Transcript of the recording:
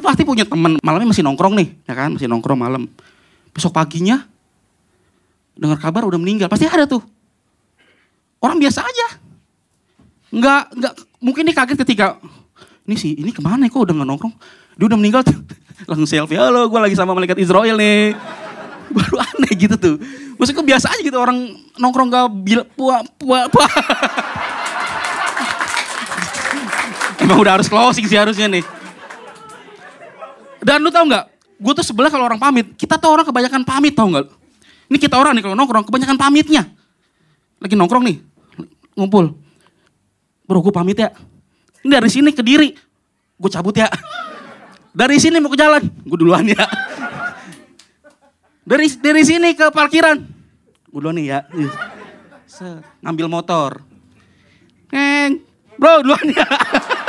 lu pasti punya temen malamnya masih nongkrong nih, ya kan? Masih nongkrong malam. Besok paginya dengar kabar udah meninggal, pasti ada tuh. Orang biasa aja. Nggak, nggak, mungkin dia kaget ketika ini sih, ini ke mana ya, kok udah nggak nongkrong? Dia udah meninggal tuh. Langsung selfie, halo gue lagi sama malaikat Israel nih. Baru aneh gitu tuh. Maksudnya biasa aja gitu orang nongkrong gak bila, pua, pua, pua. Emang udah harus closing sih harusnya nih. Dan lu tau nggak? Gue tuh sebelah kalau orang pamit. Kita tuh orang kebanyakan pamit tau nggak? Ini kita orang nih kalau nongkrong kebanyakan pamitnya. Lagi nongkrong nih, ngumpul. Bro gue pamit ya. Ini dari sini ke diri. Gue cabut ya. Dari sini mau ke jalan. Gue duluan ya. Dari dari sini ke parkiran. Gue duluan nih ya. Set, Ngambil motor. Neng. Bro duluan ya.